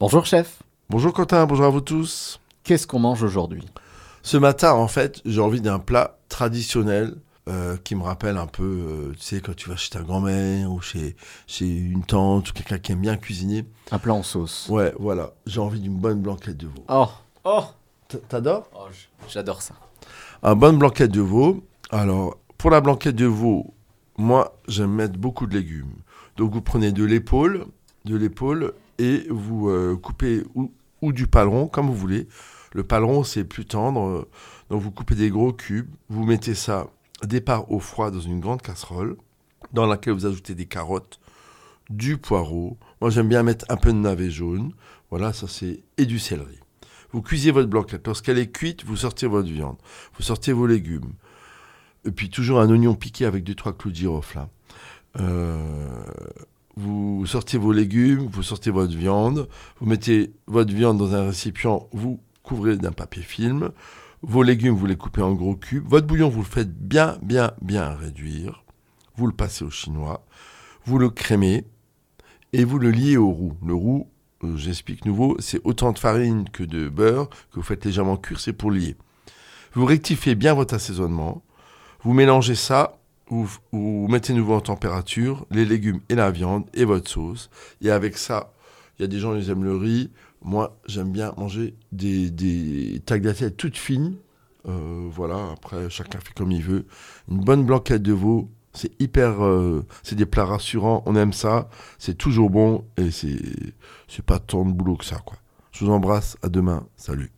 Bonjour chef. Bonjour Quentin, bonjour à vous tous. Qu'est-ce qu'on mange aujourd'hui? Ce matin, en fait, j'ai envie d'un plat traditionnel euh, qui me rappelle un peu, euh, tu sais, quand tu vas chez ta grand-mère ou chez, chez une tante ou quelqu'un qui aime bien cuisiner. Un plat en sauce. Ouais, voilà. J'ai envie d'une bonne blanquette de veau. Oh, oh, T'adores? Oh, j'adore ça. Un bonne blanquette de veau. Alors, pour la blanquette de veau, moi, j'aime mettre beaucoup de légumes. Donc, vous prenez de l'épaule, de l'épaule, et vous euh, coupez ou, ou du paleron, comme vous voulez. Le paleron, c'est plus tendre. euh, Donc, vous coupez des gros cubes. Vous mettez ça, départ au froid, dans une grande casserole, dans laquelle vous ajoutez des carottes, du poireau. Moi, j'aime bien mettre un peu de navet jaune. Voilà, ça c'est. Et du céleri. Vous cuisez votre blanquette. Lorsqu'elle est cuite, vous sortez votre viande. Vous sortez vos légumes. Et puis toujours un oignon piqué avec deux, trois clous de girofle. hein. Euh, vous sortez vos légumes, vous sortez votre viande, vous mettez votre viande dans un récipient, vous couvrez d'un papier film. Vos légumes, vous les coupez en gros cubes. Votre bouillon, vous le faites bien, bien, bien réduire. Vous le passez au chinois. Vous le crémez et vous le liez au roux. Le roux, euh, j'explique nouveau, c'est autant de farine que de beurre que vous faites légèrement cuire, c'est pour lier. Vous rectifiez bien votre assaisonnement. Vous mélangez ça, vous, vous mettez nouveau en température, les légumes et la viande et votre sauce. Et avec ça, il y a des gens qui aiment le riz. Moi, j'aime bien manger des, des tagliatelles toutes fines. Euh, voilà, après, chacun fait comme il veut. Une bonne blanquette de veau, c'est hyper. euh, c'est des plats rassurants, on aime ça. C'est toujours bon et c'est pas tant de boulot que ça, quoi. Je vous embrasse, à demain, salut.